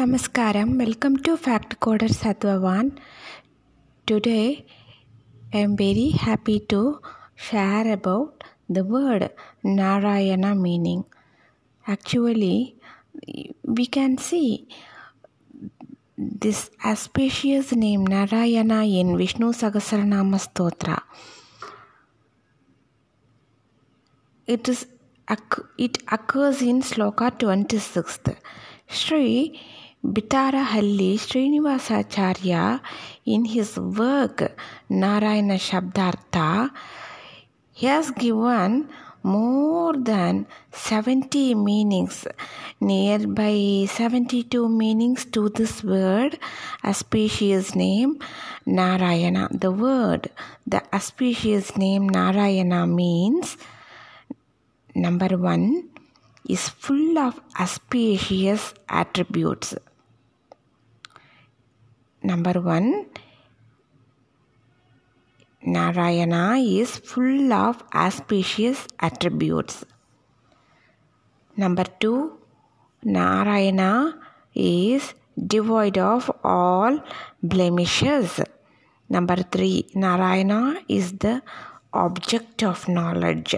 Namaskaram, welcome to Fact Coder Satvavan. Today I am very happy to share about the word Narayana meaning. Actually, we can see this auspicious name Narayana in Vishnu Sahasranama Stotra. It is it occurs in Sloka 26th. Sri Bidarahalli Srinivasacharya, in his work Narayana Shabdartha, has given more than 70 meanings, nearby 72 meanings to this word, auspicious name Narayana. The word, the auspicious name Narayana means number one is full of auspicious attributes. Number one, Narayana is full of auspicious attributes. Number two, Narayana is devoid of all blemishes. Number three, Narayana is the object of knowledge.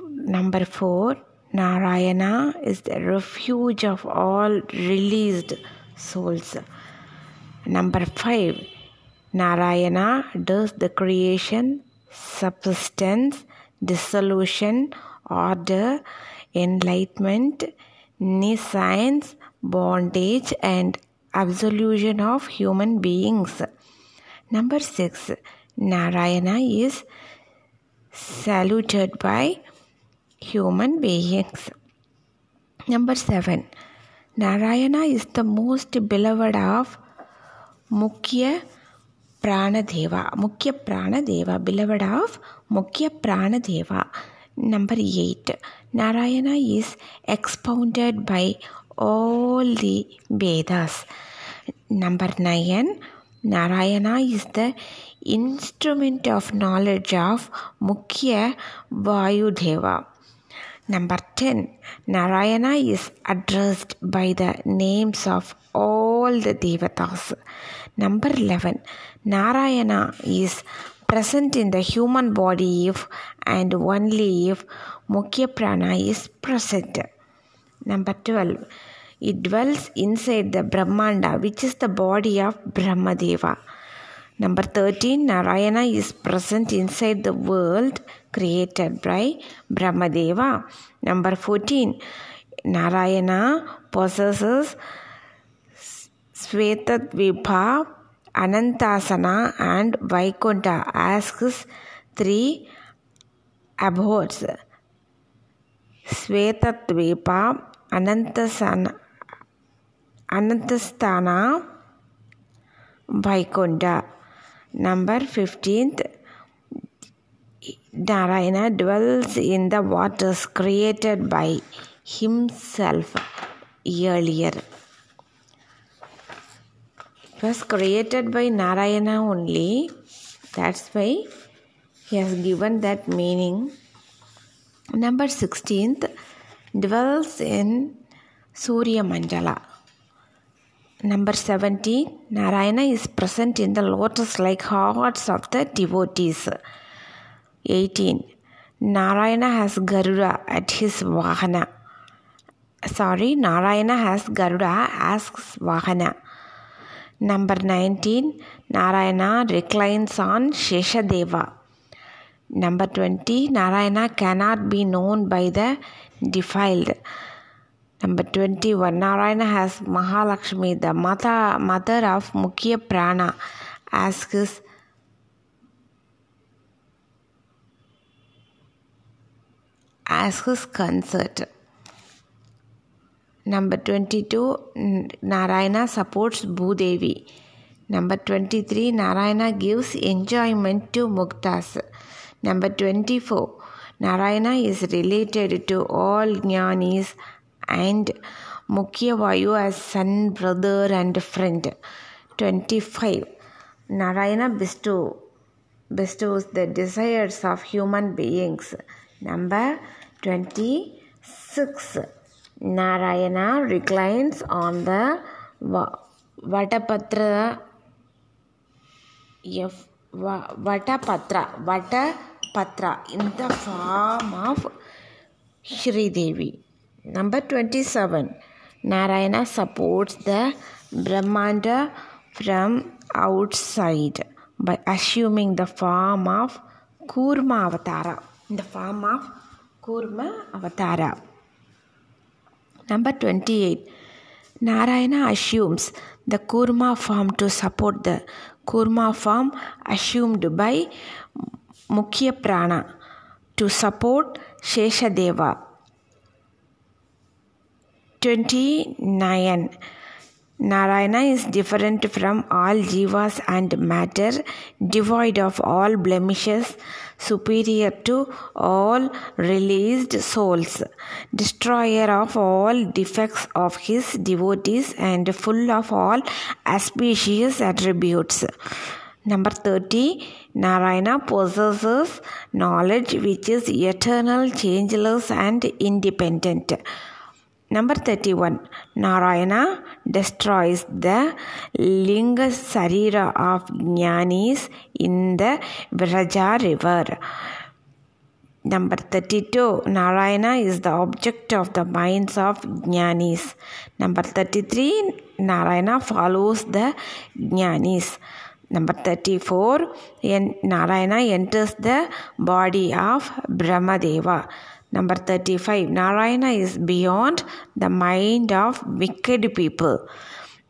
Number four, Narayana is the refuge of all released souls. Number five, Narayana does the creation, subsistence, dissolution, order, enlightenment, nescience, bondage, and absolution of human beings. Number six, Narayana is saluted by human beings. Number seven, Narayana is the most beloved of Mukhya Pranadeva. Mukhya Pranadeva, beloved of Mukhya Pranadeva. Number eight, Narayana is expounded by all the Vedas. Number nine, Narayana is the instrument of knowledge of Mukhya Vayudeva. Number 10. Narayana is addressed by the names of all the Devatas. Number 11. Narayana is present in the human body if and only if Mukhya Prana is present. Number 12. It dwells inside the Brahmanda, which is the body of Brahmadeva. Number 13, Narayana is present inside the world created by Brahmadeva. Number 14, Narayana possesses Svetadvipa, Anantasana, and Vaikuntha as his three abodes. Svetadvipa, Anantasana, Anantasthana, Vaikuntha. Number 15th Narayana dwells in the waters created by himself earlier. It was created by Narayana only. That's why he has given that meaning. Number 16th dwells in Surya Mandala. Number 17 Narayana is present in the lotus like hearts of the devotees. 18 Narayana has Garuda at his Vahana. Sorry, Narayana has Garuda as Vahana. Number 19 Narayana reclines on Sheshadeva. Number 20 Narayana cannot be known by the defiled. Number 21 Narayana has Mahalakshmi, the mother, mother of Mukhya Prana, as his as his consort. Number 22 Narayana supports Bhudevi. Number 23 Narayana gives enjoyment to Muktas. Number 24 Narayana is related to all jnanis and Mukhya Vayu as son, brother, and friend. 25. Narayana bestow, bestows the desires of human beings. Number 26. Narayana reclines on the Vatapatra F, Vatapatra Vatapatra in the form of Shri Devi. Number 27. Narayana supports the Brahmanda from outside by assuming the form of Kurma Avatara. In the form of Kurma Avatara. Number 28. Narayana assumes the Kurma form to support the Kurma form assumed by Mukhya Prana to support Sheshadeva. 29. Narayana is different from all jivas and matter, devoid of all blemishes, superior to all released souls, destroyer of all defects of his devotees, and full of all auspicious attributes. Number 30. Narayana possesses knowledge which is eternal, changeless, and independent. Number 31. Narayana destroys the Linga Sarira of Jnanis in the Viraja river. Number 32. Narayana is the object of the minds of Jnanis. Number 33. Narayana follows the Jnanis. Number 34. Narayana enters the body of Brahmadeva. Number 35. Narayana is beyond the mind of wicked people.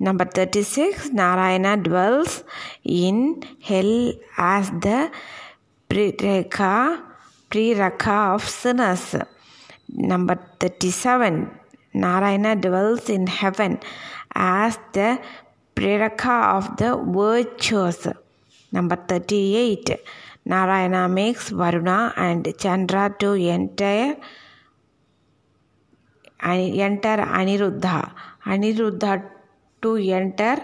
Number 36. Narayana dwells in hell as the Preraka, Preraka of sinners. Number 37. Narayana dwells in heaven as the Preraka of the virtuous. Number 38. Narayana makes Varuna and Chandra to enter enter Aniruddha. Aniruddha to enter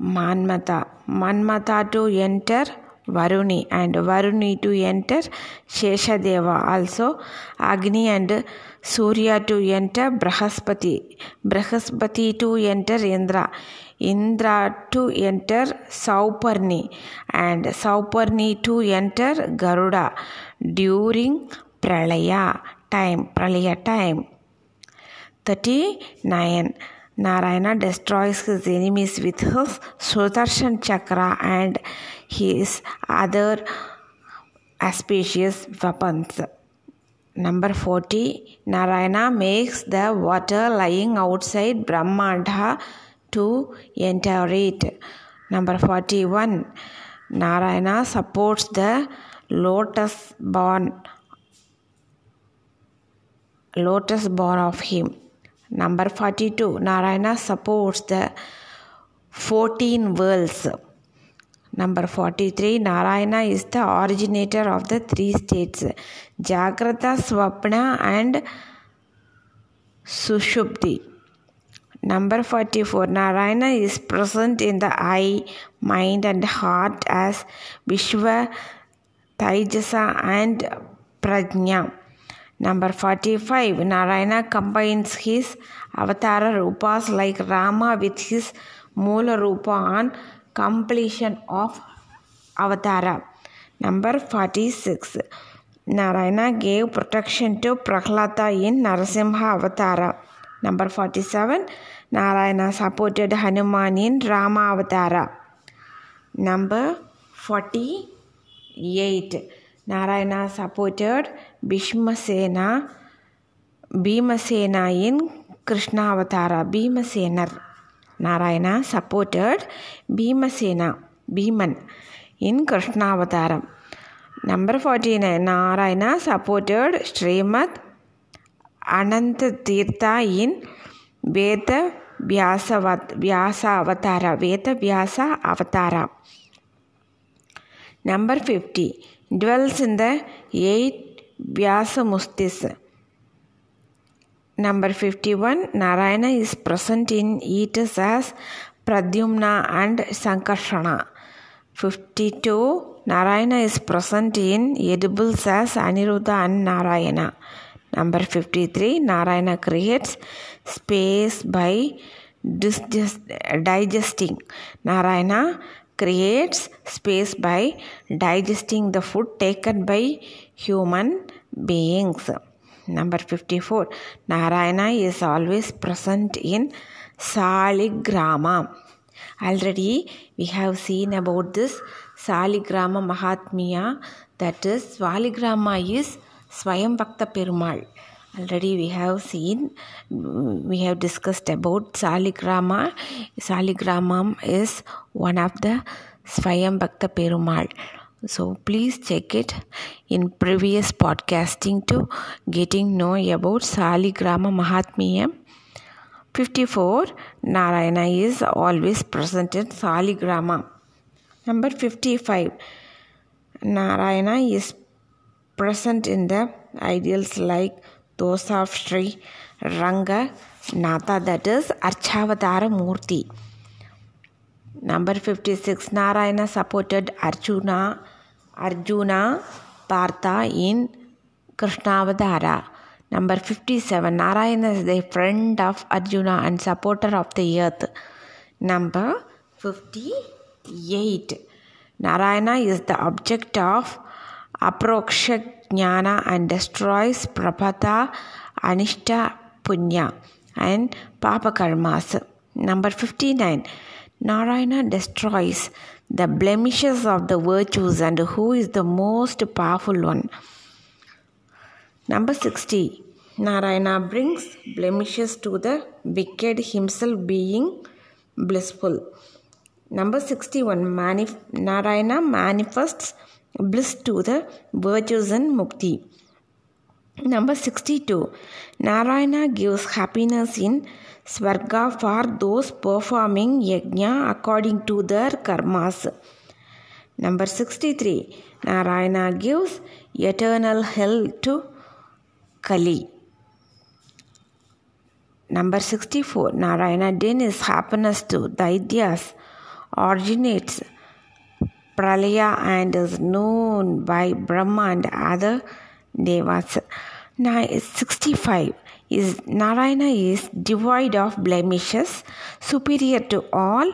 Manmata. Manmata to enter Varuni and Varuni to enter Sheshadeva. Also Agni and Surya to enter Brahaspati. Brahaspati to enter Indra. Indra to enter Sauparni and Sauparni to enter Garuda during Pralaya time. Pralaya time. 39. Narayana destroys his enemies with his Sudarshan Chakra and his other auspicious weapons. Number 40. Narayana makes the water lying outside Brahmanda to enter it. Number 41. Narayana supports the lotus born lotus born of him. Number 42. Narayana supports the 14 worlds. Number 43. Narayana is the originator of the three states Jagrata, Swapna, and Sushupti. Number 44. Narayana is present in the eye, mind, and heart as Vishwa, Taijasa, and Prajna. Number 45. Narayana combines his avatara rupas like Rama with his Mula Rupa on completion of avatara. Number 46. Narayana gave protection to Prahlada in Narasimha avatara. Number 47. Narayana supported Hanuman in Rama avatara. Number 48. Narayana supported Bhishmasena, Bhimasena in Krishna avatara. Bhimasenar. Narayana supported Bhimasena, Bhiman in Krishna avataram. Number 49. Narayana supported Srimad Ananta Tirtha in Veda Vyasa, Vyasa Avatara. Veda Vyasa Avatara. Number 50. Dwells in the eight Vyasa Mushtis. Number 51. Narayana is present in eaters as Pradyumna and Sankarshana. 52. Narayana is present in edibles as Aniruddha and Narayana. Number 53 Narayana creates space by digesting. Narayana creates space by digesting the food taken by human beings. Number 54 Narayana is always present in Saligrama. Already we have seen about this Saligrama Mahatmya that is Saligrama is Swayam Vyakta. Already we have seen, we have discussed about Saligrama. Saligramam is one of the Swayam Vyakta. So please check it in previous podcasting to getting know about Saligrama Mahatmya. 54 Narayana is always present in Saligrama. Number 55 Narayana is present in the ideals like those of Sri Ranga Natha, that is Archavatara Murti. Number 56 Narayana supported Arjuna Arjuna Partha in Krishnavatara. Number 57 Narayana is the friend of Arjuna and supporter of the earth. Number 58 Narayana is the object of aparoksha jnana and destroys prapata anishta punya and papa karmas. Number 59 Narayana destroys the blemishes of the virtues and who is the most powerful one. Number 60. Narayana brings blemishes to the wicked, himself being blissful. Number 61. Manif- Narayana manifests bliss to the virtues and mukti. Number 62. Narayana gives happiness in Svarga for those performing yajna according to their karmas. Number 63. Narayana gives eternal hell to Kali. Number 64. Narayana denies happiness to Daityas, originates Pralaya and is known by Brahma and other devas. 65 is Narayana is devoid of blemishes, superior to all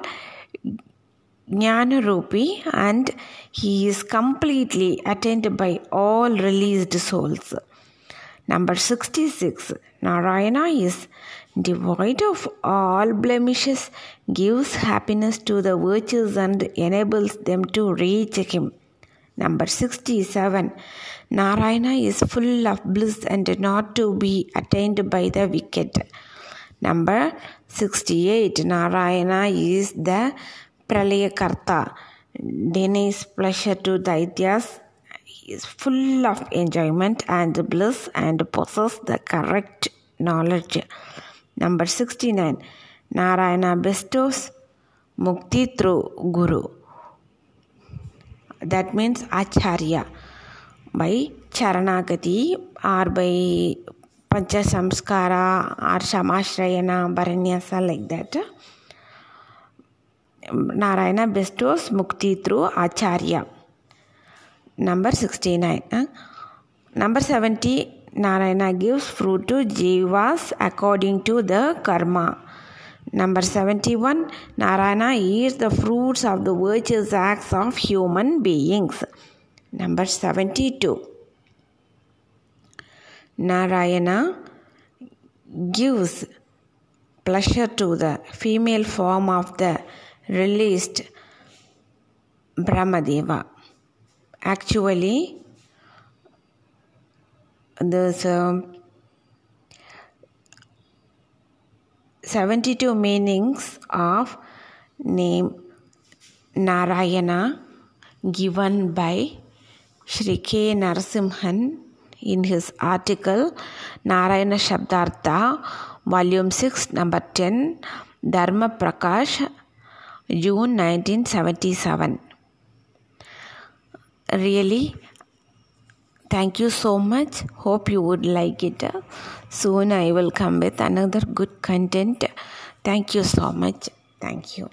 Jnanarupi, and he is completely attained by all released souls. Number 66 Narayana is devoid of all blemishes, gives happiness to the virtues, and enables them to reach him. Number 67 Narayana is full of bliss and not to be attained by the wicked. Number 68 Narayana is the Pralayakarta, denies pleasure to Daityas, He is full of enjoyment and bliss and possesses the correct knowledge. Number 69 Narayana bestows mukti through Guru. That means Acharya by Sharanagati or by Pancha Samskara or Samashrayana Bharanyasa like that. Narayana bestows mukti through Acharya. Number 69. Number 70. Narayana gives fruit to jivas according to the karma. Number 71. Narayana eats the fruits of the virtuous acts of human beings. Number 72. Narayana gives pleasure to the female form of the released Brahmadeva. Actually, there's um, 72 meanings of name Narayana given by Shri K. Narasimhan in his article Narayana Shabdartha, Volume 6, Number 10, Dharma Prakash, June 1977. Really, thank you so much. Hope you would like it. Soon I will come with another good content. Thank you so much. Thank you.